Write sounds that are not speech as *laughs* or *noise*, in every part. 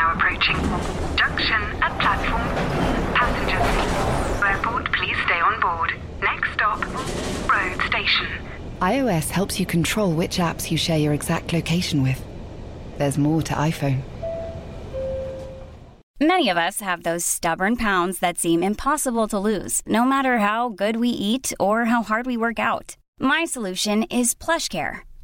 now approaching. Junction at platform. Passengers. Airport, please stay on board. Next stop, road station. iOS helps you control which apps you share your exact location with. There's more to iPhone. Many of us have those stubborn pounds that seem impossible to lose, no matter how good we eat or how hard we work out. My solution is PlushCare.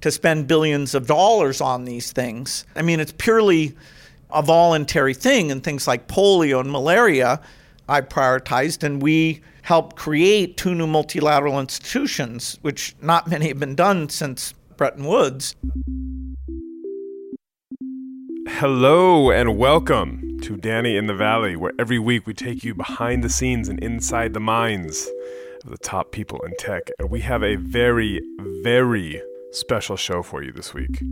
to spend billions of dollars on these things. I mean, it's purely a voluntary thing, and things like polio and malaria I prioritized, and we helped create two new multilateral institutions, which not many have been done since Bretton Woods. Hello and welcome to Danny in the Valley, where every week we take you behind the scenes and inside the minds of the top people in tech. And we have a very, very special show for you this week.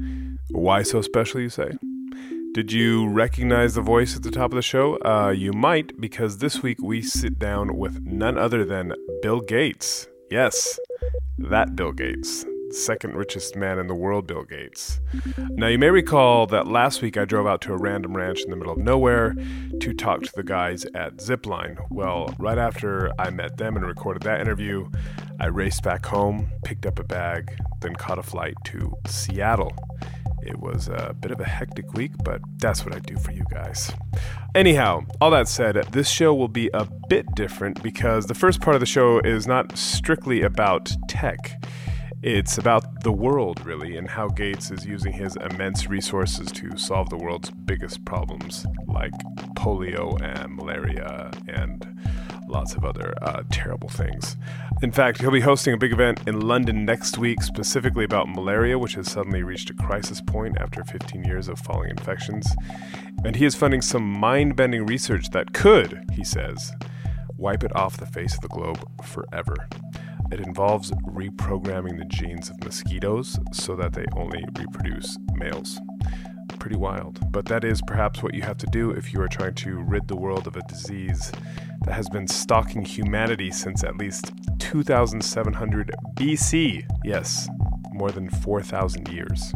Why so special, you say? Did you recognize the voice at the top of the show? Uh, you might, because this week we sit down with none other than Bill Gates. Yes, that Bill Gates, second richest man in the world, Bill Gates. Now, you may recall that last week I drove out to a random ranch in the middle of nowhere to talk to the guys at Zipline. Well, right after I met them and recorded that interview, I raced back home, picked up a bag, then caught a flight to Seattle. It was a bit of a hectic week, but that's what I do for you guys. Anyhow, all that said, this show will be a bit different because the first part of the show is not strictly about tech. It's about the world, really, and how Gates is using his immense resources to solve the world's biggest problems, like polio and malaria and lots of other uh, terrible things. In fact, he'll be hosting a big event in London next week, specifically about malaria, which has suddenly reached a crisis point after 15 years of falling infections. And he is funding some mind bending research that could, he says, wipe it off the face of the globe forever. It involves reprogramming the genes of mosquitoes so that they only reproduce males. Pretty wild. But that is perhaps what you have to do if you are trying to rid the world of a disease that has been stalking humanity since at least 2700 BC. Yes, more than 4,000 years.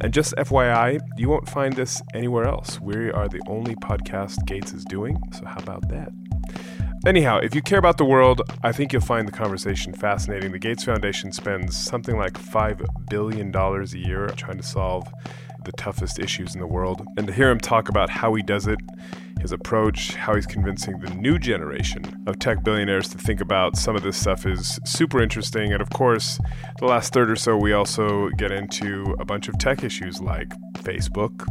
And just FYI, you won't find this anywhere else. We are the only podcast Gates is doing, so how about that? Anyhow, if you care about the world, I think you'll find the conversation fascinating. The Gates Foundation spends something like $5 billion a year trying to solve the toughest issues in the world. And to hear him talk about how he does it, his approach, how he's convincing the new generation of tech billionaires to think about some of this stuff is super interesting. And of course, the last third or so, we also get into a bunch of tech issues like Facebook,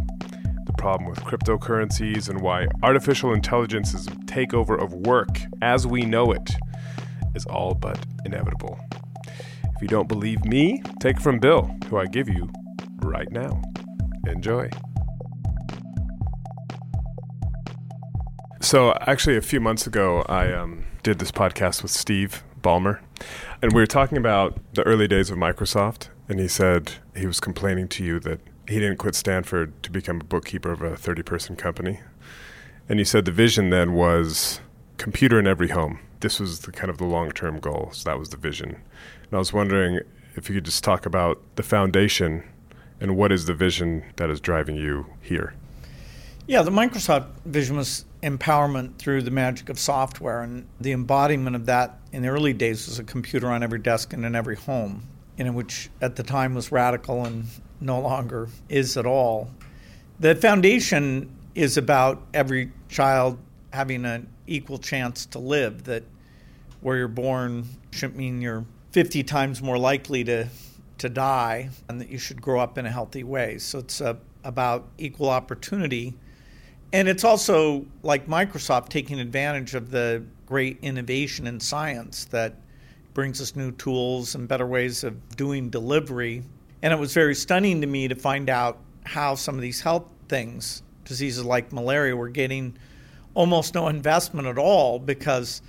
problem with cryptocurrencies, and why artificial intelligence's takeover of work as we know it is all but inevitable. If you don't believe me, take from Bill, who I give you right now. Enjoy. So, actually, a few months ago, I um, did this podcast with Steve Ballmer, and we were talking about the early days of Microsoft. And he said he was complaining to you that he didn't quit Stanford to become a bookkeeper of a 30 person company. And you said the vision then was computer in every home. This was the kind of the long term goal. So that was the vision. And I was wondering if you could just talk about the foundation and what is the vision that is driving you here. Yeah, the Microsoft vision was empowerment through the magic of software, and the embodiment of that in the early days was a computer on every desk and in every home, in which at the time was radical and no longer is at all. The foundation is about every child having an equal chance to live, that where you're born shouldn't mean you're 50 times more likely to, to die, and that you should grow up in a healthy way. So it's uh, about equal opportunity. And it's also like Microsoft taking advantage of the great innovation in science that brings us new tools and better ways of doing delivery. And it was very stunning to me to find out how some of these health things diseases like malaria were getting almost no investment at all because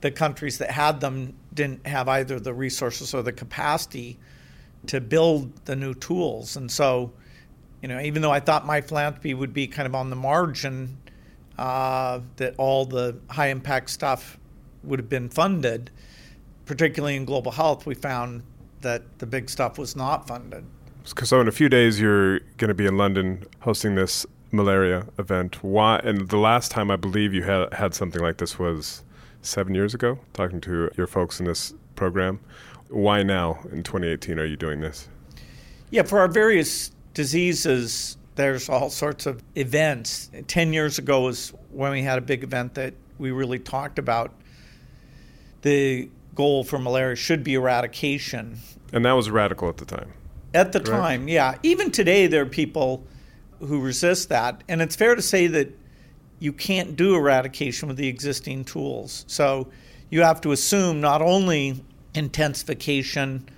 the countries that had them didn't have either the resources or the capacity to build the new tools. And so, you know, even though I thought my philanthropy would be kind of on the margin, uh, that all the high impact stuff would have been funded, particularly in global health, we found that the big stuff was not funded. So in a few days, you're going to be in London hosting this malaria event. Why? And the last time I believe you had had something like this was seven years ago. Talking to your folks in this program, why now in 2018 are you doing this? Yeah, for our various diseases, there's all sorts of events. Ten years ago was when we had a big event that we really talked about. The goal for malaria should be eradication. And that was radical at the time. At the Correct? time, yeah. Even today, there are people who resist that. And it's fair to say that you can't do eradication with the existing tools. So you have to assume not only intensification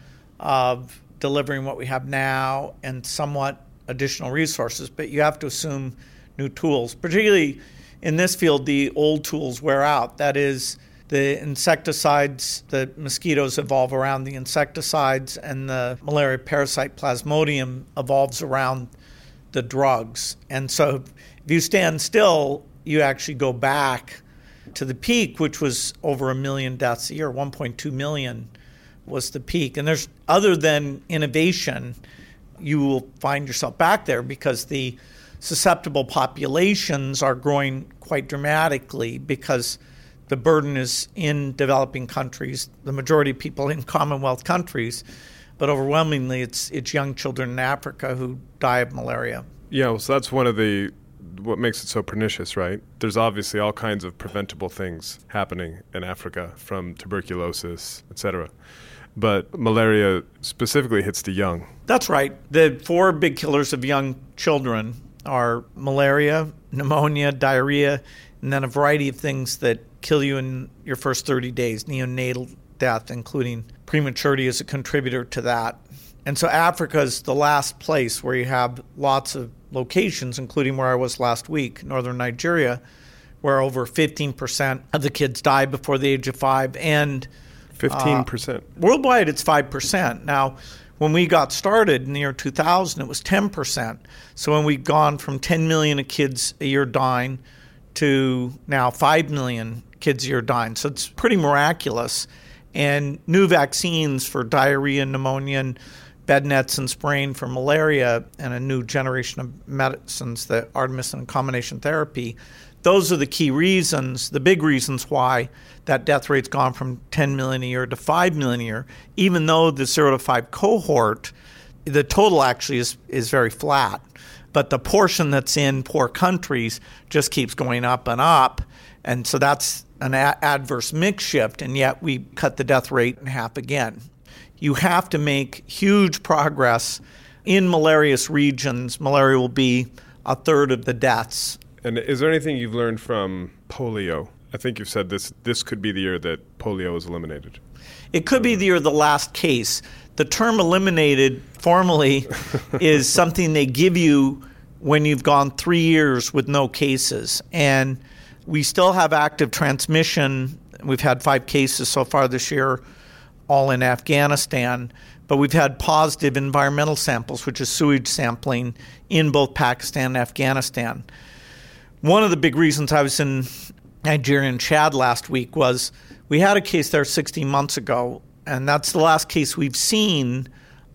of delivering what we have now and somewhat additional resources, but you have to assume new tools. Particularly in this field, the old tools wear out. That is, the insecticides, the mosquitoes evolve around the insecticides, and the malaria parasite plasmodium evolves around the drugs. And so if you stand still, you actually go back to the peak, which was over a million deaths a year, 1.2 million was the peak. And there's other than innovation, you will find yourself back there because the susceptible populations are growing quite dramatically because the burden is in developing countries, the majority of people in Commonwealth countries, but overwhelmingly it's it's young children in Africa who die of malaria. Yeah, well, so that's one of the what makes it so pernicious, right? There's obviously all kinds of preventable things happening in Africa from tuberculosis, etc. But malaria specifically hits the young. That's right. The four big killers of young children are malaria, pneumonia, diarrhea, and then a variety of things that kill you in your first 30 days, neonatal death, including prematurity is a contributor to that. And so Africa is the last place where you have lots of locations, including where I was last week, northern Nigeria, where over 15% of the kids die before the age of five. And 15%. Uh, worldwide, it's 5%. Now, when we got started in the year 2000, it was 10%. So when we've gone from 10 million kids a year dying to now 5 million kids a year dying. So it's pretty miraculous. And new vaccines for diarrhea, pneumonia, and bed nets and spraying for malaria, and a new generation of medicines, the artemisinin combination therapy. Those are the key reasons, the big reasons why that death rate's gone from 10 million a year to 5 million a year, even though the 0 to 5 cohort, the total actually is, is very flat. But the portion that's in poor countries just keeps going up and up. And so that's an a- adverse mix shift, and yet we cut the death rate in half again. You have to make huge progress in malarious regions. Malaria will be a third of the deaths. And is there anything you've learned from polio? I think you've said this this could be the year that polio is eliminated. It could be the year of the last case. The term eliminated formally *laughs* is something they give you when you've gone three years with no cases. And we still have active transmission. We've had five cases so far this year, all in Afghanistan. But we've had positive environmental samples, which is sewage sampling, in both Pakistan and Afghanistan. One of the big reasons I was in Nigeria and Chad last week was we had a case there 16 months ago, and that's the last case we've seen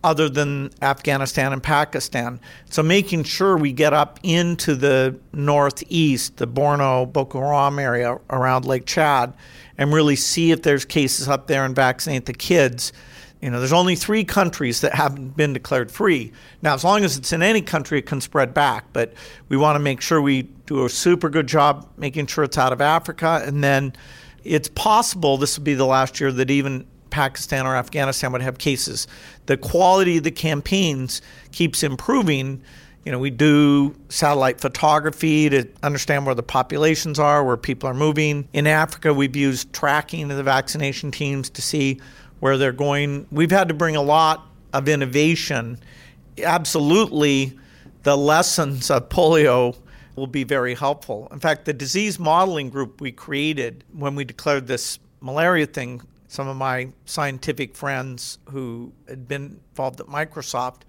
other than Afghanistan and Pakistan. So making sure we get up into the northeast, the Borno, Boko Haram area around Lake Chad, and really see if there's cases up there and vaccinate the kids. You know, there's only three countries that haven't been declared free. Now, as long as it's in any country, it can spread back. But we want to make sure we do a super good job making sure it's out of Africa. And then it's possible this will be the last year that even Pakistan or Afghanistan would have cases. The quality of the campaigns keeps improving. You know, we do satellite photography to understand where the populations are, where people are moving. In Africa, we've used tracking of the vaccination teams to see where they're going. We've had to bring a lot of innovation. Absolutely, the lessons of polio will be very helpful. In fact, the disease modeling group we created when we declared this malaria thing, some of my scientific friends who had been involved at Microsoft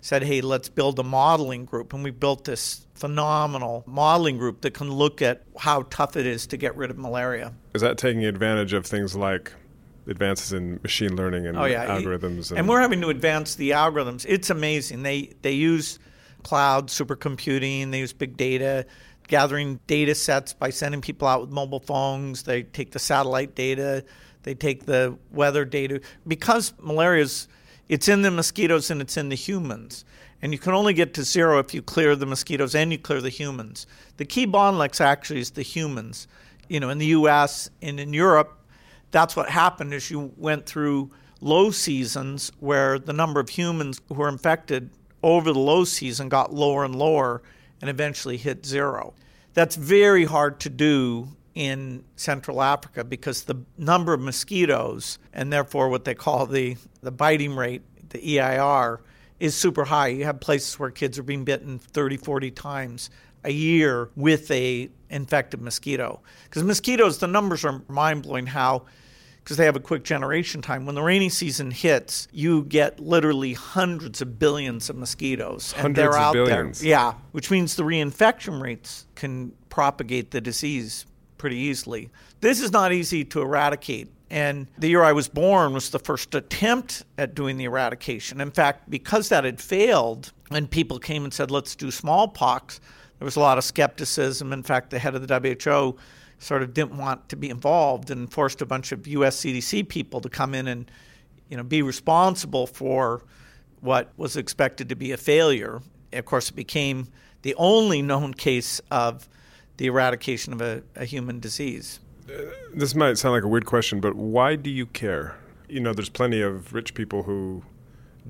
said, hey, let's build a modeling group. And we built this phenomenal modeling group that can look at how tough it is to get rid of malaria. Is that taking advantage of things like advances in machine learning and oh, yeah. algorithms? And, and we're having to advance the algorithms. It's amazing. They, they use cloud supercomputing, they use big data gathering data sets by sending people out with mobile phones. They take the satellite data, they take the weather data. Because malaria is it's in the mosquitoes and it's in the humans. And you can only get to zero if you clear the mosquitoes and you clear the humans. The key bottlenecks actually is the humans. You know, in the US and in Europe, that's what happened is you went through low seasons where the number of humans who were infected over the low season got lower and lower and eventually hit zero. That's very hard to do in Central Africa because the number of mosquitoes and therefore what they call the, the biting rate, the EIR, is super high. You have places where kids are being bitten 30, 40 times a year with a infected mosquito. Because mosquitoes, the numbers are mind blowing how because they have a quick generation time. When the rainy season hits, you get literally hundreds of billions of mosquitoes. Hundreds and they're of out billions. there. Yeah, which means the reinfection rates can propagate the disease pretty easily. This is not easy to eradicate. And the year I was born was the first attempt at doing the eradication. In fact, because that had failed, and people came and said, let's do smallpox, there was a lot of skepticism. In fact, the head of the WHO sort of didn't want to be involved and forced a bunch of US CDC people to come in and you know, be responsible for what was expected to be a failure. Of course, it became the only known case of the eradication of a, a human disease. This might sound like a weird question, but why do you care? You know, there's plenty of rich people who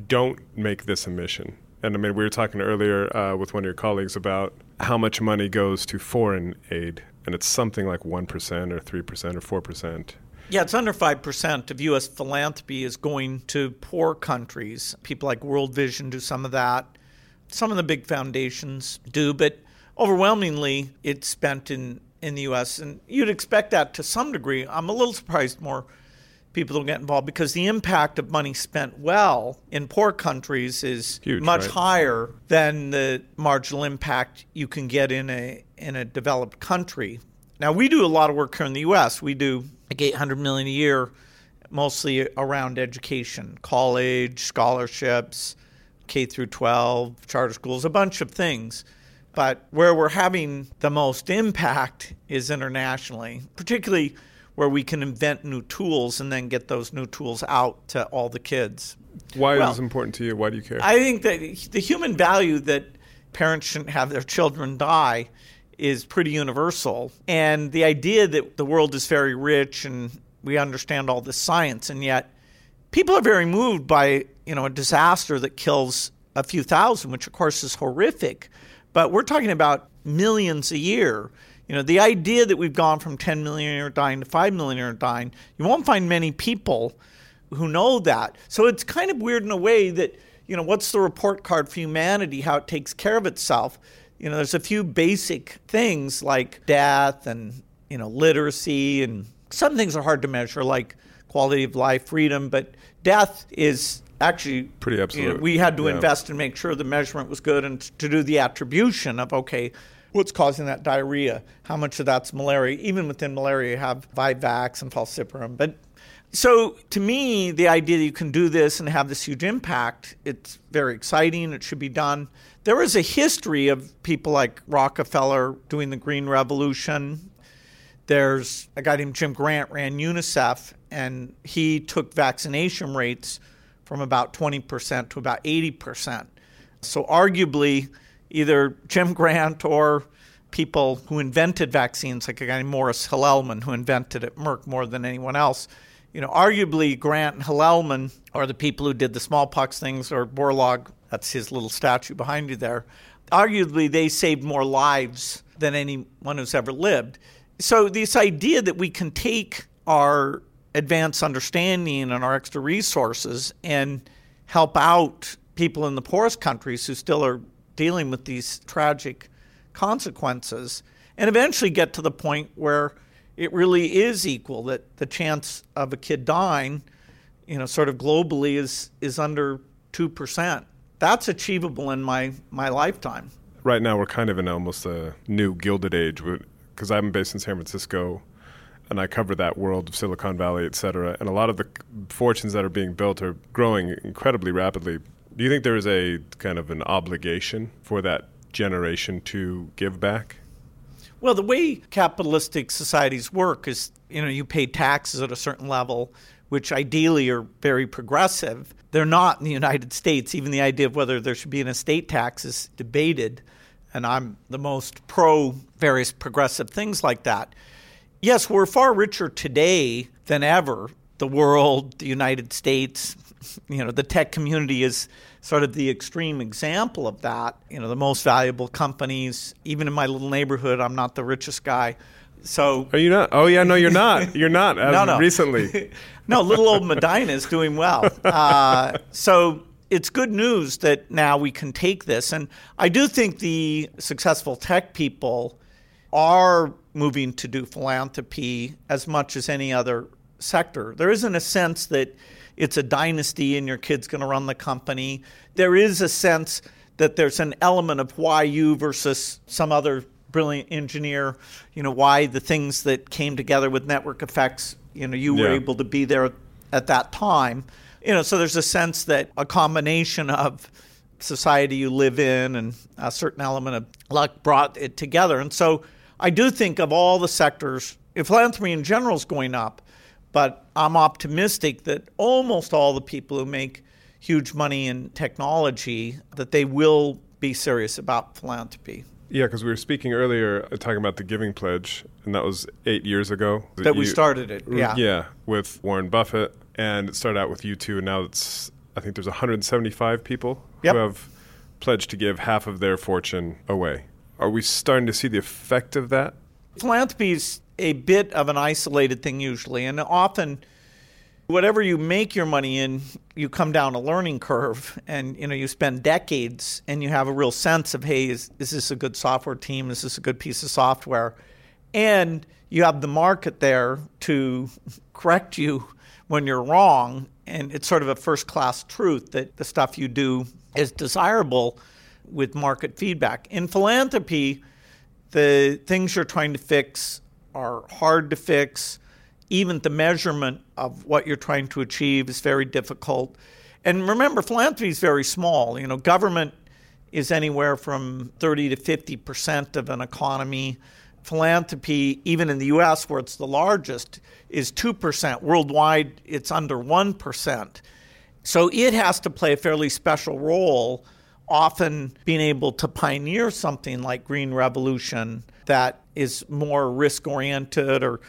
don't make this a mission. And I mean, we were talking earlier uh, with one of your colleagues about how much money goes to foreign aid, and it's something like 1% or 3% or 4%. Yeah, it's under 5% of U.S. philanthropy is going to poor countries. People like World Vision do some of that. Some of the big foundations do, but overwhelmingly it's spent in, in the U.S. And you'd expect that to some degree. I'm a little surprised more people don't get involved because the impact of money spent well in poor countries is Huge, much right? higher than the marginal impact you can get in a in a developed country. Now we do a lot of work here in the U.S. We do like 800 million a year, mostly around education, college scholarships, K through 12, charter schools, a bunch of things. But where we're having the most impact is internationally, particularly where we can invent new tools and then get those new tools out to all the kids. Why Well, is this important to you? Why do you care? I think that the human value that parents shouldn't have their children die is pretty universal. And the idea that the world is very rich and we understand all this science, and yet people are very moved by you know a disaster that kills a few thousand, which of course is horrific. But we're talking about millions a year. You know, the idea that we've gone from 10 million a year dying to 5 million a year dying, you won't find many people who know that. So it's kind of weird in a way that, you know, what's the report card for humanity, how it takes care of itself? You know, there's a few basic things like death and, you know, literacy, and some things are hard to measure, like quality of life, freedom, but death is actually Pretty you know, we had to Yeah. invest and make sure the measurement was good and to do the attribution of, okay, what's causing that diarrhea? How much of that's malaria? Even within malaria, you have Vivax and falciparum. But so to me, the idea that you can do this and have this huge impact, it's very exciting. It should be done. There is a history of people like Rockefeller doing the Green Revolution. There's a guy named Jim Grant ran UNICEF, and he took vaccination rates from about 20% to about 80%. So, arguably, either Jim Grant or people who invented vaccines, like a guy named Maurice Hilleman, who invented it, Merck, more than anyone else, you know, arguably Grant and Hilleman are the people who did the smallpox things, or Borlaug, that's his little statue behind you there. Arguably, they saved more lives than anyone who's ever lived. So, this idea that we can take our advanced understanding and our extra resources and help out people in the poorest countries who still are dealing with these tragic consequences and eventually get to the point where it really is equal that the chance of a kid dying, you know, sort of globally is is under 2%. That's achievable in my my lifetime. Right now we're kind of in almost a new gilded age because I'm based in San Francisco and I cover that world of Silicon Valley, et cetera. And a lot of the fortunes that are being built are growing incredibly rapidly. Do you think there is a kind of an obligation for that generation to give back? Well, the way capitalistic societies work is, you know, you pay taxes at a certain level, which ideally are very progressive. They're not in the United States. Even the idea of whether there should be an estate tax is debated, and I'm the most pro various progressive things like that. Yes, we're far richer today than ever. The world, the United States, you know, the tech community is sort of the extreme example of that. You know, the most valuable companies, even in my little neighborhood, I'm not the richest guy. So are you not? Oh yeah, no, you're not. You're not. *laughs* No, no. recently. *laughs* no, little old Medina is doing well. Uh, so it's good news that now we can take this, and I do think the successful tech people are moving to do philanthropy as much as any other sector. There isn't a sense that it's a dynasty and your kid's going to run the company. There is a sense that there's an element of why you versus some other brilliant engineer, you know, why the things that came together with network effects, you know, you yeah. were able to be there at that time. You know, so there's a sense that a combination of society you live in and a certain element of luck brought it together. And so I do think of all the sectors, philanthropy in general is going up, but I'm optimistic that almost all the people who make huge money in technology that they will be serious about philanthropy. Yeah, because we were speaking earlier, uh, talking about the Giving Pledge, and that was eight years ago. That, that we you, started it, yeah. Yeah, with Warren Buffett, and it started out with you two, and now it's, I think there's 175 people yep. who have pledged to give half of their fortune away. Are we starting to see the effect of that? Philanthropy is a bit of an isolated thing usually, and often whatever you make your money in, you come down a learning curve, and you know you spend decades, and you have a real sense of, hey, is, is this a good software team? Is this a good piece of software? And you have the market there to correct you when you're wrong, and it's sort of a first class truth that the stuff you do is desirable with market feedback. In philanthropy, the things you're trying to fix are hard to fix. Even the measurement of what you're trying to achieve is very difficult. And remember, philanthropy is very small. You know, government is anywhere from 30 to 50 percent of an economy. Philanthropy, even in the US, where it's the largest, is 2%. Worldwide, it's under 1%. So it has to play a fairly special role, often being able to pioneer something like Green Revolution that is more risk oriented or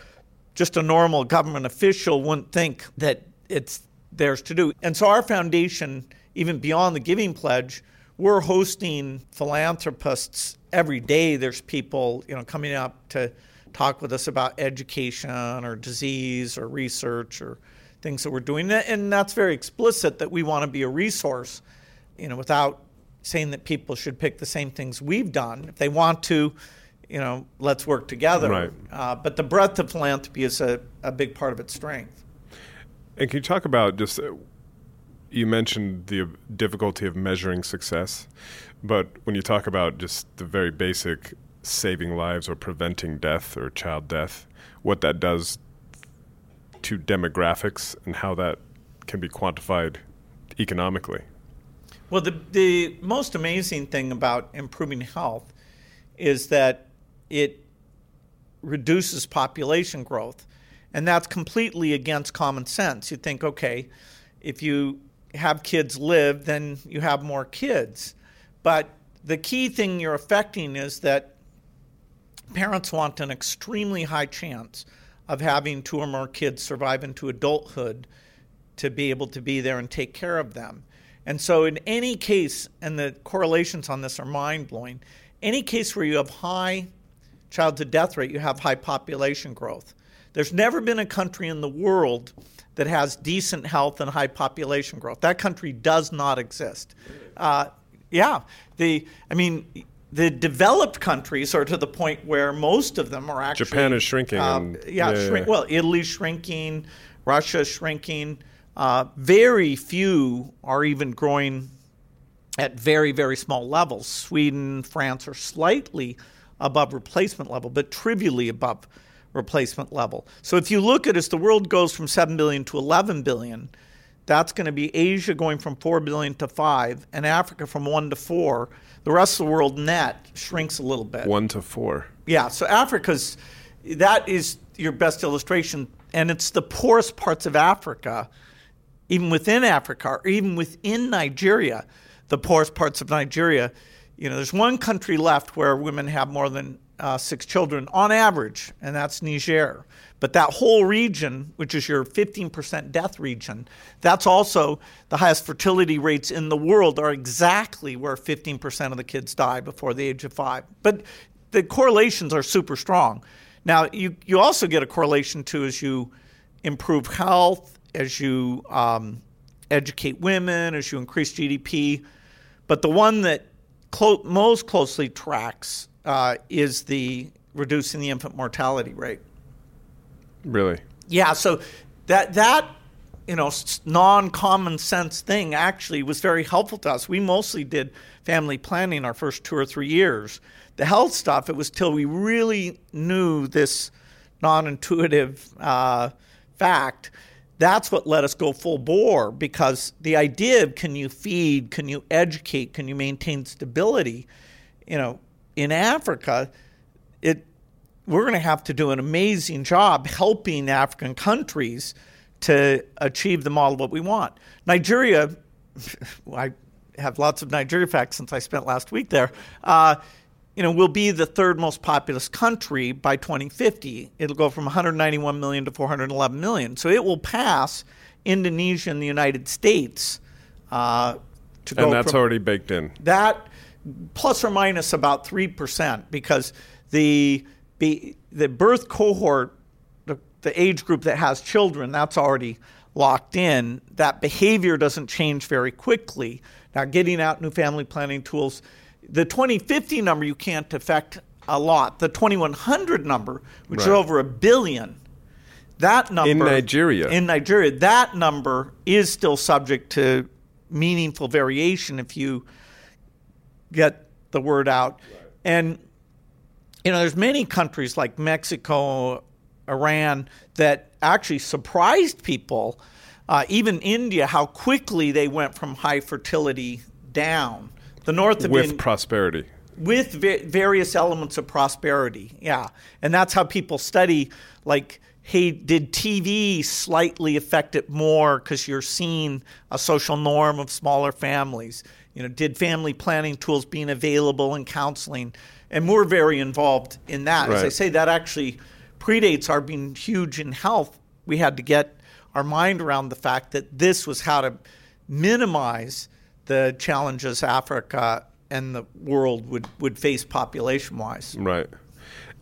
just a normal government official wouldn't think that it's theirs to do. And so our foundation, even beyond the Giving Pledge, we're hosting philanthropists every day. There's people, you know, coming up to talk with us about education or disease or research or things that we're doing. And that's very explicit that we want to be a resource, you know, without saying that people should pick the same things we've done. If they want to, you know, let's work together. Right. Uh, but the breadth of philanthropy is a, a big part of its strength. And can you talk about just, uh, you mentioned the difficulty of measuring success, but when you talk about just the very basic saving lives or preventing death or child death, what that does to demographics and how that can be quantified economically. Well, the, the most amazing thing about improving health is that it reduces population growth. And that's completely against common sense. You think, okay, if you have kids live, then you have more kids. But the key thing you're affecting is that parents want an extremely high chance of having two or more kids survive into adulthood to be able to be there and take care of them. And so, in any case, and the correlations on this are mind blowing, any case where you have high child to death rate, you have high population growth. There's never been a country in the world that has decent health and high population growth. That country does not exist. Uh, yeah, the I mean, the developed countries are to the point where most of them are actually Japan is shrinking. um, and- yeah, shrink, well, Italy's shrinking, Russia's shrinking. Uh, very few are even growing at very, very small levels. Sweden, France are slightly above replacement level, but trivially above replacement level. So if you look at as the world goes from 7 billion to 11 billion, that's going to be Asia going from 4 billion to 5 and Africa from 1 to 4. The rest of the world net shrinks a little bit. one to four. Yeah, so Africa's that is your best illustration, and it's the poorest parts of Africa, even within Africa, or even within Nigeria, the poorest parts of Nigeria. You know, there's one country left where women have more than uh, six children on average, and that's Niger. But that whole region, which is your 15% death region, that's also the highest fertility rates in the world, are exactly where 15% of the kids die before the age of five. But the correlations are super strong. Now, you, you also get a correlation too as you improve health, as you um, educate women, as you increase GDP. But the one that clo- most closely tracks uh, is the reducing the infant mortality rate. Really? Yeah, so that that you know non common sense thing actually was very helpful to us. We mostly did family planning our first two or three years. The health stuff it was till we really knew this non intuitive uh, fact. That's what let us go full bore because the idea of can you feed, can you educate, can you maintain stability, you know, in Africa, it we're going to have to do an amazing job helping African countries to achieve the model what we want. Nigeria, *laughs* I have lots of Nigeria facts since I spent last week there. Uh, you know, will be the third most populous country by 2050. It'll go from 191 million to 411 million. So it will pass Indonesia and the United States uh, to go And that's from, already baked in. that plus or minus about 3% because the the birth cohort the, the age group that has children that's already locked in that behavior doesn't change very quickly now getting out new family planning tools the 2050 number you can't affect a lot the 2100 number which is over a billion that number in Nigeria. in Nigeria that number is still subject to meaningful variation if you get the word out. And you know, there's many countries like Mexico, Iran that actually surprised people. Uh, even India, how quickly they went from high fertility down. The North have With been prosperity. with va- various elements of prosperity. Yeah. And that's how people study like hey did TV slightly affect it more cuz you're seeing a social norm of smaller families. You know, did family planning tools being available and counseling and we're very involved in that. As I say that actually predates our being huge in health. We had to get our mind around the fact that this was how to minimize the challenges Africa and the world would, would face population wise. Right.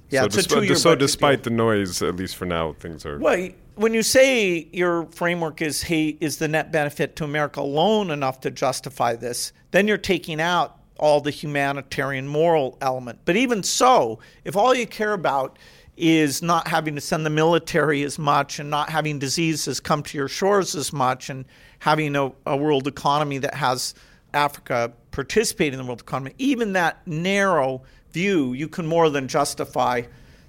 Yeah, so it's a two-year so despite deal. the noise, at least for now, things are. Well, when you say your framework is hey, is the net benefit to America alone enough to justify this, then you're taking out all the humanitarian moral element. But even so, if all you care about is not having to send the military as much and not having diseases come to your shores as much and having a, a world economy that has Africa participate in the world economy, even that narrow view, you can more than justify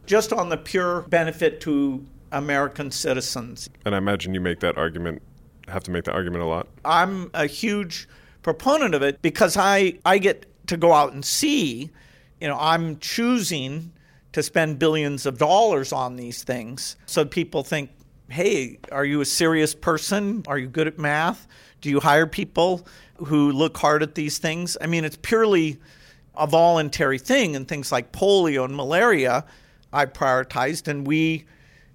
just on the pure benefit to American citizens. And I imagine you make that argument, have to make that argument a lot. I'm a huge proponent of it because I, I get to go out and see, you know, I'm choosing to spend billions of dollars on these things. So people think, hey, are you a serious person? Are you good at math? Do you hire people who look hard at these things? I mean, it's purely a voluntary thing, and things like polio and malaria I prioritized, and we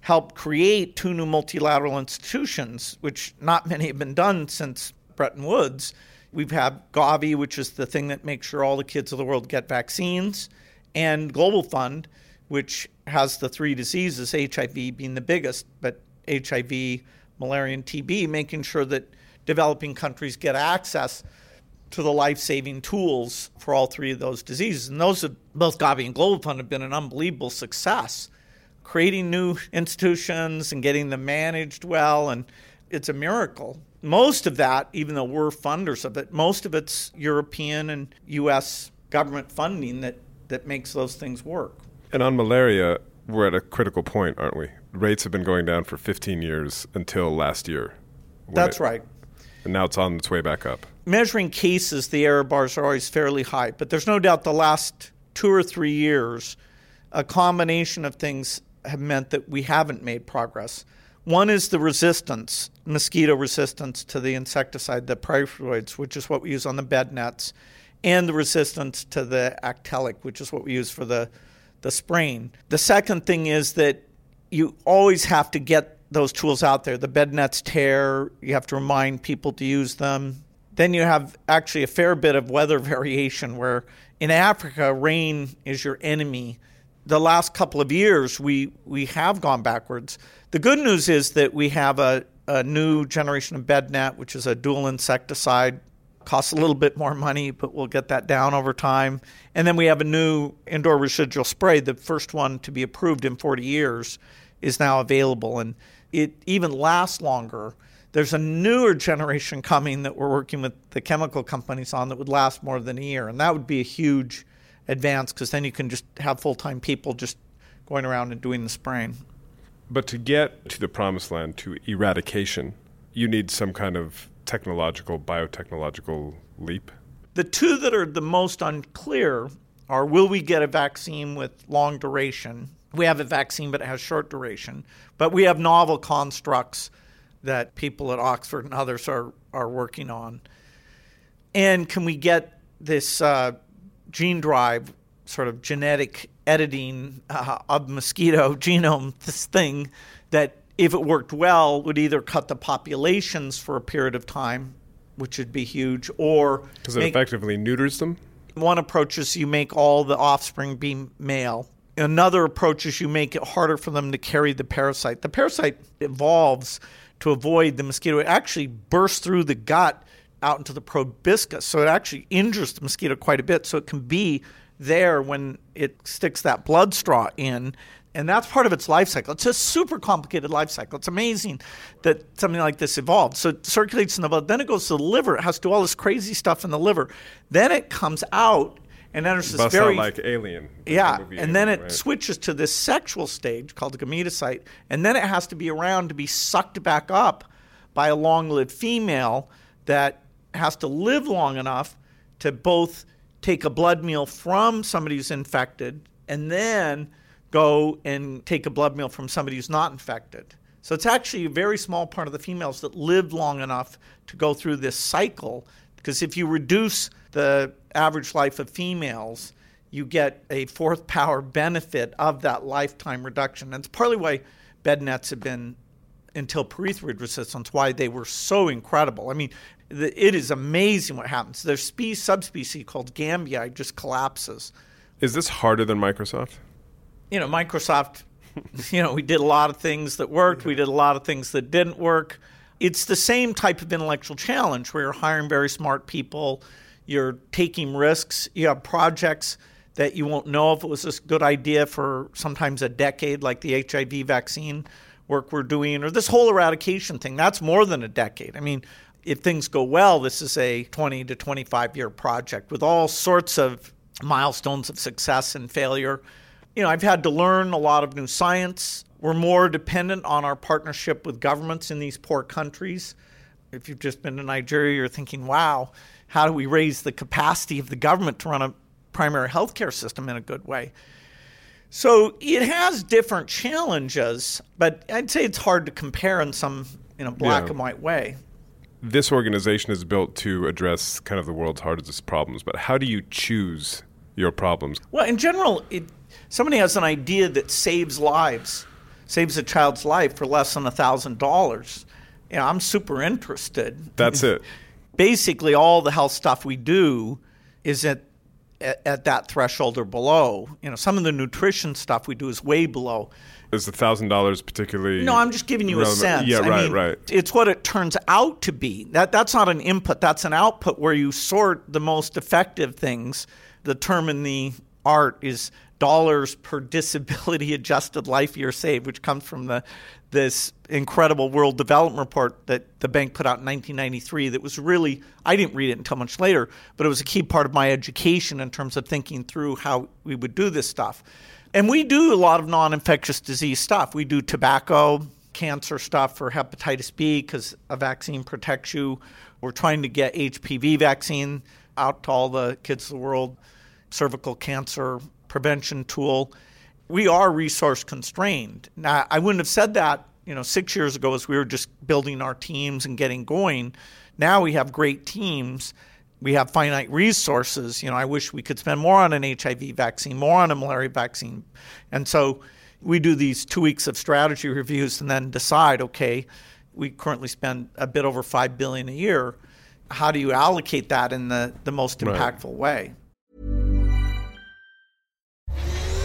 helped create two new multilateral institutions, which not many have been done since Bretton Woods. We've had Gavi, which is the thing that makes sure all the kids of the world get vaccines, and Global Fund, which has the three diseases, HIV being the biggest, but HIV, malaria, and TB, making sure that developing countries get access to the life saving tools for all three of those diseases. And those have, both Gavi and Global Fund have been an unbelievable success, creating new institutions and getting them managed well. And it's a miracle. Most of that, even though we're funders of it, most of it's European and U.S. government funding that, that makes those things work. And on malaria, we're at a critical point, aren't we? Rates have been going down for 15 years until last year. That's it, right. And now it's on its way back up. Measuring cases, the error bars are always fairly high, but there's no doubt the last two or three years, a combination of things have meant that we haven't made progress. One is the resistance, mosquito resistance to the insecticide, the pyrethroids, which is what we use on the bed nets, and the resistance to the actellic, which is what we use for the, the spraying. The second thing is that you always have to get those tools out there. The bed nets tear, you have to remind people to use them. Then you have actually a fair bit of weather *laughs* variation where in Africa, rain is your enemy. The last couple of years, we, we have gone backwards. The good news is that we have a, a new generation of bed net, which is a dual insecticide. Costs a little bit more money, but we'll get that down over time. And then we have a new indoor residual spray, the first one to be approved in 40 years, is now available. And it even lasts longer. There's a newer generation coming that we're working with the chemical companies on that would last more than a year. And that would be a huge advance because then you can just have full time people just going around and doing the spraying. But to get to the promised land, to eradication, you need some kind of technological, biotechnological leap. The two that are the most unclear are will we get a vaccine with long duration? We have a vaccine, but it has short duration. But we have novel constructs that people at Oxford and others are, are working on. And can we get this uh, gene drive, sort of genetic editing uh, of mosquito *laughs* genome, this thing that, if it worked well, would either cut the populations for a period of time, which would be huge, or. Because it effectively neuters them? One approach is you make all the offspring be male Another approach is you make it harder for them to carry the parasite. The parasite evolves to avoid the mosquito. It actually bursts through the gut out into the proboscis, so it actually injures the mosquito quite a bit. So it can be there when it sticks that blood straw in. And that's part of its life cycle. It's a super complicated life cycle. It's amazing that something like this evolved. So it circulates in the blood, then it goes to the liver. It has to do all this crazy stuff in the liver. Then it comes out and enters this very like Alien. yeah, and then it right? switches to this sexual stage called the gametocyte, and then it has to be around to be sucked back up by a long-lived female that has to live long enough to both take a blood meal from somebody who's infected and then go and take a blood meal from somebody who's not infected. So it's actually a very small part of the females that live long enough to go through this cycle. Because if you reduce the average life of females, you get a fourth power benefit of that lifetime reduction. And it's partly why bed nets have been, until pyrethroid resistance, why they were so incredible. I mean, the, it is amazing what happens. Their species, subspecies called gambiae just collapses. Is this harder than Microsoft? You know, Microsoft, *laughs* you know, we did a lot of things that worked, we did a lot of things that didn't work. It's the same type of intellectual challenge where you're hiring very smart people you're taking risks. You have projects that you won't know if it was a good idea for sometimes a decade, like the HIV vaccine work we're doing, or this whole eradication thing. That's more than a decade. I mean, if things go well, this is a 20 to 25 year project with all sorts of milestones of success and failure. You know, I've had to learn a lot of new science. We're more dependent on our partnership with governments in these poor countries. If you've just been to Nigeria, you're thinking, wow, how do we raise the capacity of the government to run a primary health care system in a good way? So it has different challenges, but I'd say it's hard to compare in some in a black Yeah. and white way. This organization is built to address kind of the world's hardest problems, but how do you choose your problems? Well, in general, it, somebody has an idea that saves lives, saves a child's life for less than thousand dollars. You know, I'm super interested. That's it. basically all the health stuff we do is at at, at that threshold or below. You know, some of the nutrition stuff we do is way below. Is the thousand dollars particularly? No, I'm just giving you relevant? a sense. Yeah, I right, mean, right. It's what it turns out to be. That that's not an input. That's an output where you sort the most effective things. The term in the art is dollars per disability adjusted life year saved, which comes from the this incredible World Development Report that the bank put out in 1993 that was really, I didn't read it until much later, but it was a key part of my education in terms of thinking through how we would do this stuff. And we do a lot of non infectious disease stuff. We do tobacco, cancer stuff for hepatitis B because a vaccine protects you. We're trying to get HPV vaccine out to all the kids of the world, cervical cancer prevention tool we are resource constrained. Now, I wouldn't have said that, you know, six years ago as we were just building our teams and getting going. Now we have great teams. We have finite resources. You know, I wish we could spend more on an HIV vaccine, more on a malaria vaccine. And so we do these two weeks of strategy reviews and then decide, okay, we currently spend a bit over five billion a year. How do you allocate that in the, the most impactful right. way?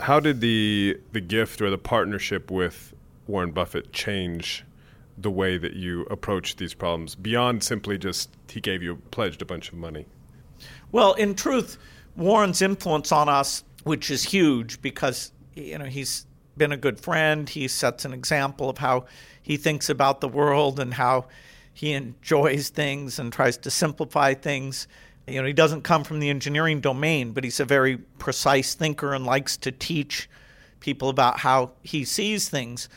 How did the the gift or the partnership with Warren Buffett change the way that you approach these problems beyond simply just he gave you pledged a bunch of money? Well, in truth, Warren's influence on us, which is huge because you know he's been a good friend. He sets an example of how he thinks about the world and how he enjoys things and tries to simplify things. You know, he doesn't come from the engineering domain, but he's a very precise thinker and likes to teach people about how he sees things.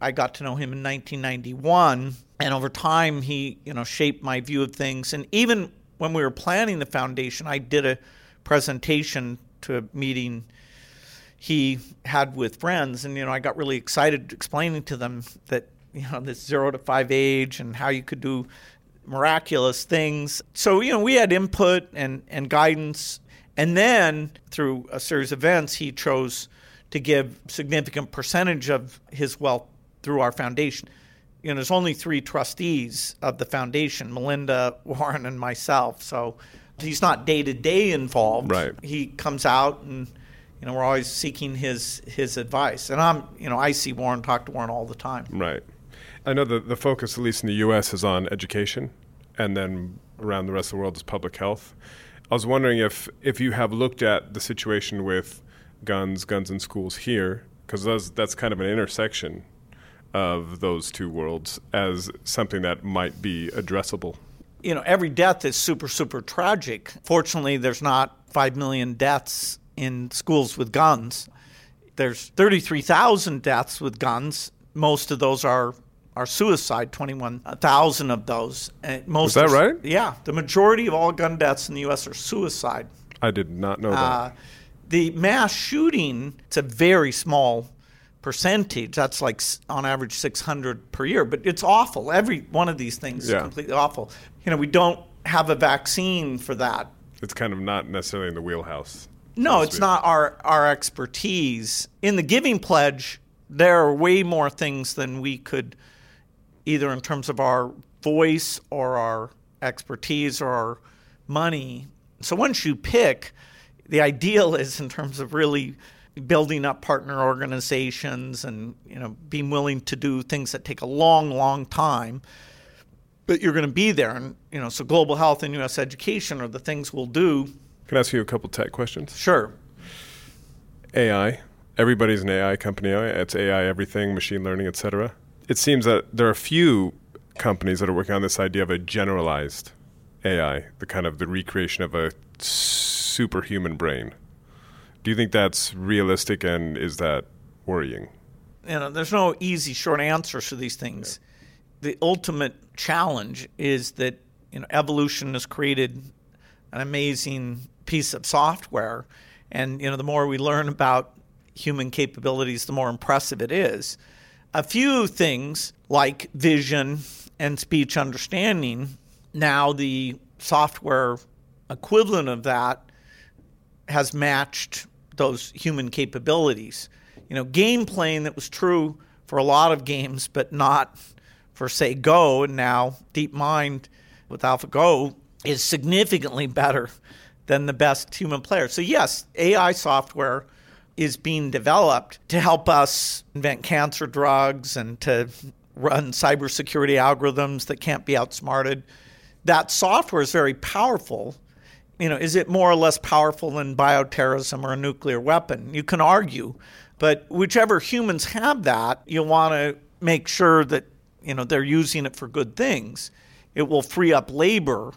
I got to know him in 1991, and over time, he you know shaped my view of things. And even when we were planning the foundation, I did a presentation to a meeting he had with friends, and you know I got really excited explaining to them that you know this zero to five age and how you could do miraculous things. So, you know, we had input and, and guidance. And then through a series of events, he chose to give significant percentage of his wealth through our foundation. You know, there's only three trustees of the foundation, Melinda, Warren, and myself. So he's not day to day involved. Right. He comes out and you know, we're always seeking his his advice. And I'm, you know, I see Warren, talk to Warren all the time. Right. I know that the focus, at least in the U.S., is on education, and then around the rest of the world is public health. I was wondering if if you have looked at the situation with guns, guns in schools here, because that's, that's kind of an intersection of those two worlds as something that might be addressable. You know, every death is super, super tragic. Fortunately, there's not 5 million deaths in schools with guns. There's 33,000 deaths with guns. Most of those are are suicide, 21,000 of those. most Is that are, right? Yeah. The majority of all gun deaths in the U.S. are suicide. I did not know uh, that. The mass shooting, it's a very small percentage. That's like on average 600 per year, but it's awful. Every one of these things yeah. is completely awful. You know, we don't have a vaccine for that. It's kind of not necessarily in the wheelhouse. No, it's not our, our expertise. In the Giving Pledge, there are way more things than we could – either in terms of our voice or our expertise or our money. So once you pick, the ideal *laughs* is in terms of really building up partner organizations and you know being willing to do things that take a long long time but you're going to be there and you know so global health and US education are the things we'll do Can I ask you a couple tech questions? sure AI. Everybody's an AI company. It's AI everything, machine learning, etc. It seems that there are a few companies that are working on this idea of a generalized AI, the kind of the recreation of a superhuman brain. Do you think that's realistic and is that worrying? you know there's no easy short answers to these things the ultimate challenge is that you know evolution has created an amazing piece of software and you know the more we learn about human capabilities the more impressive it is a few things like vision and speech understanding now the software equivalent of that has matched those human capabilities. You know, game playing that was true for a lot of games, but not for, say, Go, and now DeepMind with AlphaGo is significantly better than the best human player. So, yes, AI software is being developed to help us invent cancer drugs and to run cybersecurity algorithms that can't be outsmarted. That software is very powerful you know, is it more or less powerful than bioterrorism or a nuclear weapon? You can argue, but whichever humans have that, you want to make sure that you know they're using it for good things. It will free up labor.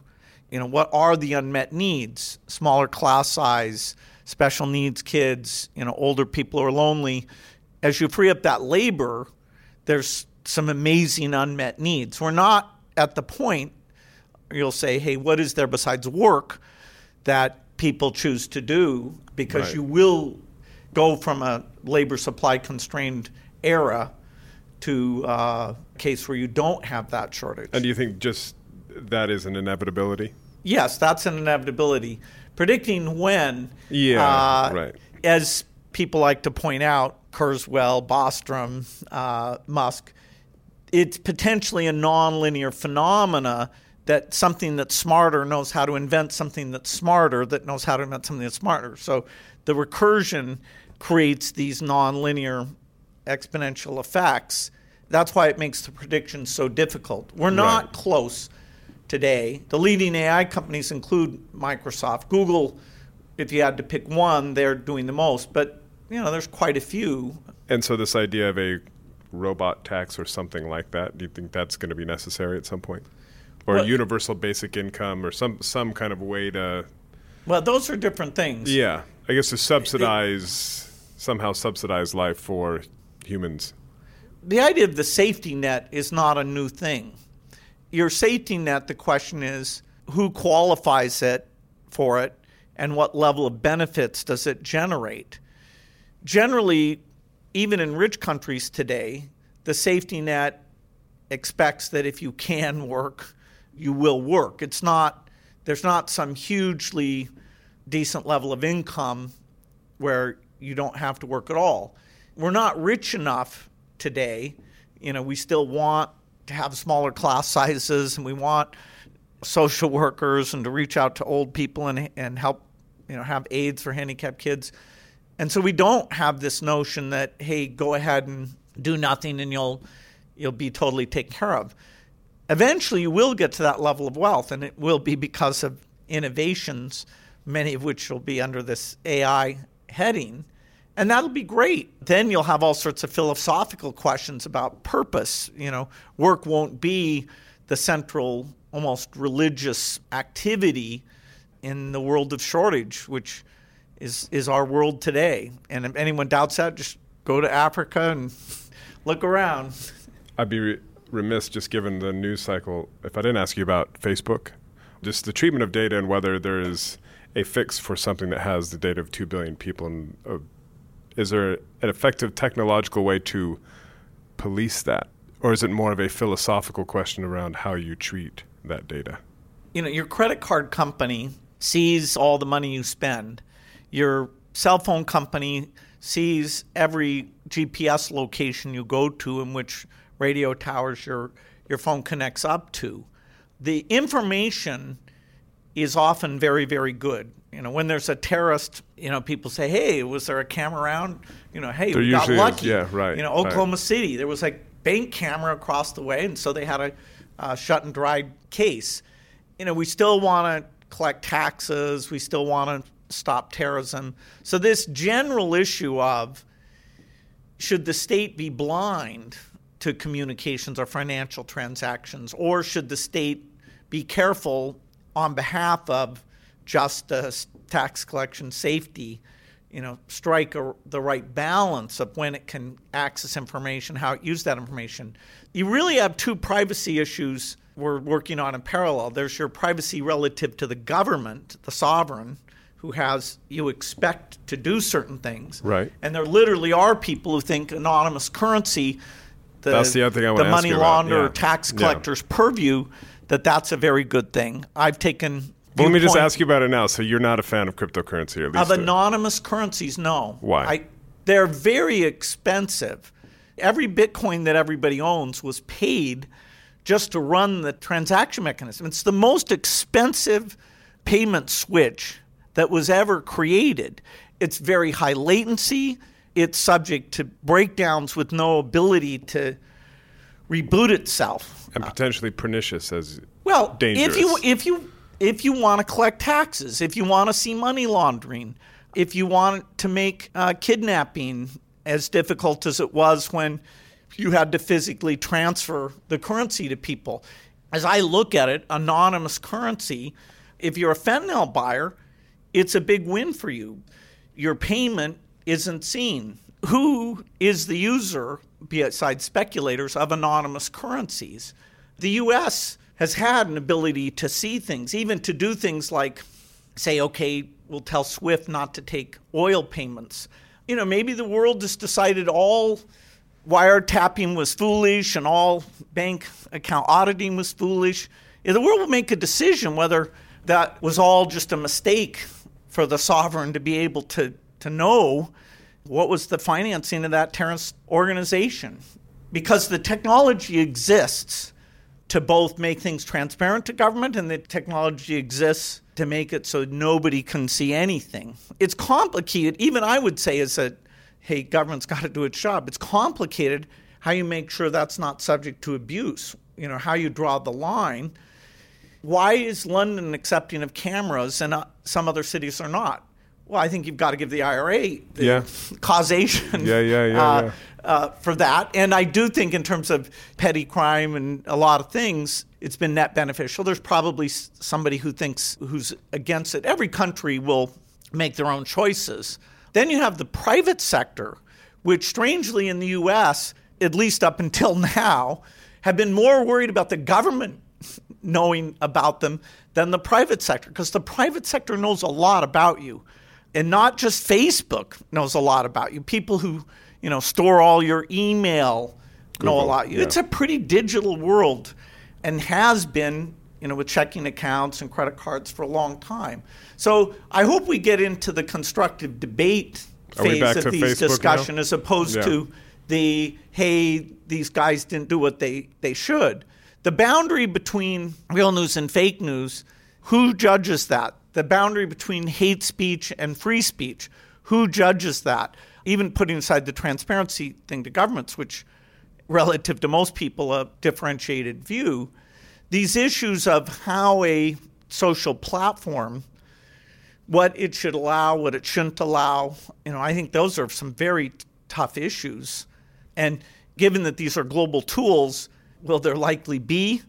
You know, what are the unmet needs? Smaller class size, special needs kids, you know, older people who are lonely. As you free up that labor, there's some amazing unmet needs. We're not at the point you'll say, hey, what is there besides work? that people choose to do because Right. you will go from a labor supply constrained era to uh, a case where you don't have that shortage. And do you think just that is an inevitability? yes, that's an inevitability. Predicting when, Yeah, uh, right. as people like to point out, Kurzweil, Bostrom, uh, Musk, it's potentially a nonlinear phenomena that something that's smarter knows how to invent something that's smarter that knows how to invent something that's smarter. So the recursion creates these nonlinear exponential effects. That's why it makes the prediction so difficult. We're not Right. close today. The leading AI companies include Microsoft, Google. If you had to pick one, they're doing the most. But you know, there's quite a few. And so this idea of a robot tax or something like that, do you think that's going to be necessary at some point? Or Well- a universal basic income or some some kind of way to Well, those are different things. Yeah, I guess to subsidize somehow subsidize life for humans. the idea of the safety net is not a new thing. Your safety net, the question is who qualifies it for it and what level of benefits does it generate? Generally, even in rich countries today, the safety net expects that if you can work, you will work. It's not there's not some hugely decent level of income where you don't have to work at all. We're not rich enough today. You know, we still want to have smaller class sizes and we want social workers and to reach out to old people and and help, you know, have aids for handicapped kids. And so we don't have this notion that hey, go ahead and do nothing and you'll you'll be totally taken care of. Eventually, you will get to that level of wealth, and it will be because of innovations, many of which will be under this AI heading. And that'll be great. Then you'll have all sorts of philosophical questions about purpose. You know, work won't be the central, almost religious activity in the world of shortage, which is is our world today. And if anyone doubts that, just go to Africa and *laughs* look around. I'd be re- remiss just given the news cycle if I didn't ask you about Facebook, just the treatment of data and whether there is a fix for something that has the data of 2 billion people. And uh, is there an effective technological way to police that? Or is it more of a philosophical question around how you treat that data? you know, your credit card company sees all the money you spend. Your cell phone company sees every GPS location you go to in which radio towers you're your phone connects up to. The information is often very, very good. You know, when there's a terrorist, you know, people say, "Hey, was there a camera around?" You know, "Hey, There we got usually is. lucky." Yeah, right, You know, right. Oklahoma City, there was a bank camera across the way, and so they had a uh, shut and dried case. You know, we still want to collect taxes. We still want to stop terrorism. So this general issue of should the state be blind to communications or financial transactions, or should the state be careful on behalf of justice, tax collection, safety? You know, strike a, the right balance of when it can access information, how it use that information. You really have two privacy issues we're working on in parallel. There's your privacy relative to the government, the sovereign, who has you expect to do certain things. Right. And there literally are people who think anonymous currency, the, That's the other thing I the wanna ask money launderer, yeah. tax Yeah. collector's purview, that that's a very good thing. I've taken. Well, let me just ask you about it now. So you're not a fan of cryptocurrency, or at least Of uh, anonymous currencies, no. Why? I, they're very expensive. Every Bitcoin that everybody owns was paid just to run the transaction mechanism. It's the most expensive payment switch that was ever created. It's very high latency. It's subject to breakdowns with no ability to reboot itself. and potentially pernicious as Well, dangerous. if you if you if you want to collect taxes, if you want to see money laundering, if you want to make uh, kidnapping as difficult as it was when you had to physically transfer the currency to people, as I look at it, anonymous currency. If you're a fentanyl buyer, it's a big win for you. Your payment isn't seen. Who is the user, besides speculators, of anonymous currencies? The U.S. has had an ability to see things, even to do things like say, okay, we'll tell SWIFT not to take oil payments. You know, maybe the world just decided all wiretapping was foolish and all bank account auditing was foolish. The world will make a decision whether that was all just a mistake for the sovereign to be able to, to know what was the financing of that terrorist organization. Because the technology exists to both make things transparent to government and the technology exists to make it so nobody can see anything. It's complicated. Even I would say is that, hey, government's got to do its job. It's complicated how you make sure that's not subject to abuse. You know how you draw the line. Why is London accepting of cameras and uh, some other cities are not? Well, I think you've got to give the IRA the Yeah. causation Yeah, yeah, yeah, uh, yeah. uh, for that. And I do think, in terms of petty crime and a lot of things, it's been net beneficial. There's probably somebody who thinks who's against it. Every country will make their own choices. Then you have the private sector, which, strangely, in the U.S., at least up until *laughs* now, have been more worried about the government *laughs* knowing about them than the private sector, because the private sector knows a lot about you and not just Facebook knows a lot about you. People who you know store all your email know a lot. yeah. It's a pretty digital world, and has been you know with checking accounts and credit cards for a long time. So I hope we get into the constructive debate Are phase of these Facebook now? discussion as opposed Yeah. to the hey these guys didn't do what they they should. The boundary between real news and fake news, who judges that? The boundary between hate speech and free speech, who judges that? Even putting aside the transparency thing to governments, which relative to most people a differentiated view, these issues of how a social platform what it should allow, what it shouldn't allow. You know, I think those are some very t- tough issues. And given that these are global tools, will there likely be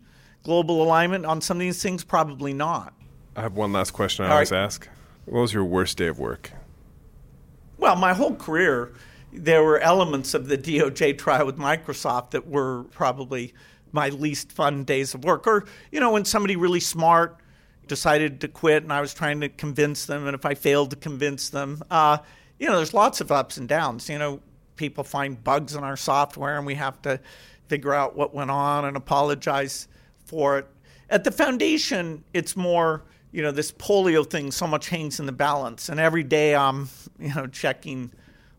global alignment on some of these things? Probably not. I have one last question I All always right. ask. What was your worst day of work? Well, my whole career, there were elements of the DOJ trial with Microsoft that were probably my least fun days of work. Or, you know, when somebody really smart decided to quit and I was trying to convince them, and if I failed to convince them, uh, you know, there's lots of ups and downs. You know, people find bugs in our software and we have to figure out what went on and apologize for it. At the foundation, it's more, you know, this polio thing so much hangs in the balance. And every day I'm, you know, checking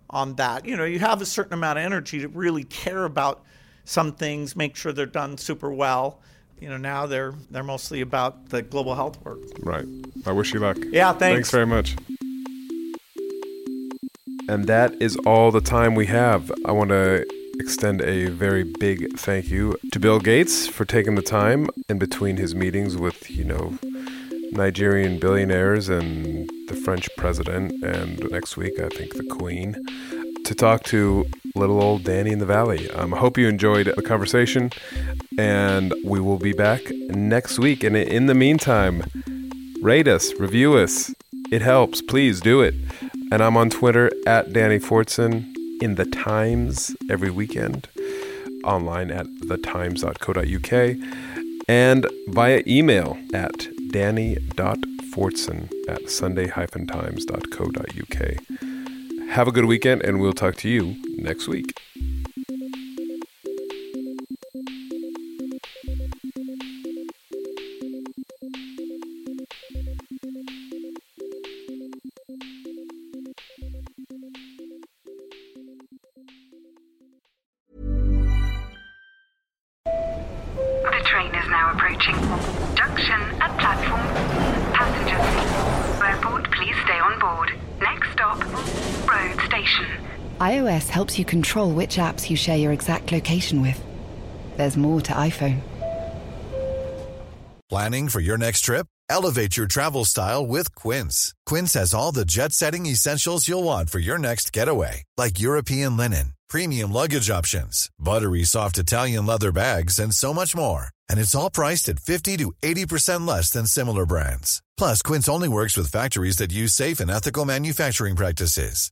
on that. You know, you have a certain amount of energy to really care about some things, make sure they're done super well. You know, now they're they're mostly about the global health work. Right. I wish you luck. Yeah, thanks. Thanks very much. And that is all the time we have. I want to extend a very big thank you to Bill Gates for taking the time in between his meetings with, you know, Nigerian billionaires and the French president, and next week, I think the Queen, to talk to little old Danny in the Valley. Um, I hope you enjoyed the conversation, and we will be back next week. And in the meantime, rate us, review us. It helps. Please do it. And I'm on Twitter at Danny Fortson in the Times every weekend, online at thetimes.co.uk, and via email at danny.fortson at sunday-times.co.uk. Have a good weekend, and we'll talk to you next week. You control which apps you share your exact location with. There's more to iPhone. Planning for your next trip? Elevate your travel style with Quince. Quince has all the jet setting essentials you'll want for your next getaway, like European linen, premium luggage options, buttery soft Italian leather bags, and so much more. And it's all priced at 50 to 80% less than similar brands. Plus, Quince only works with factories that use safe and ethical manufacturing practices.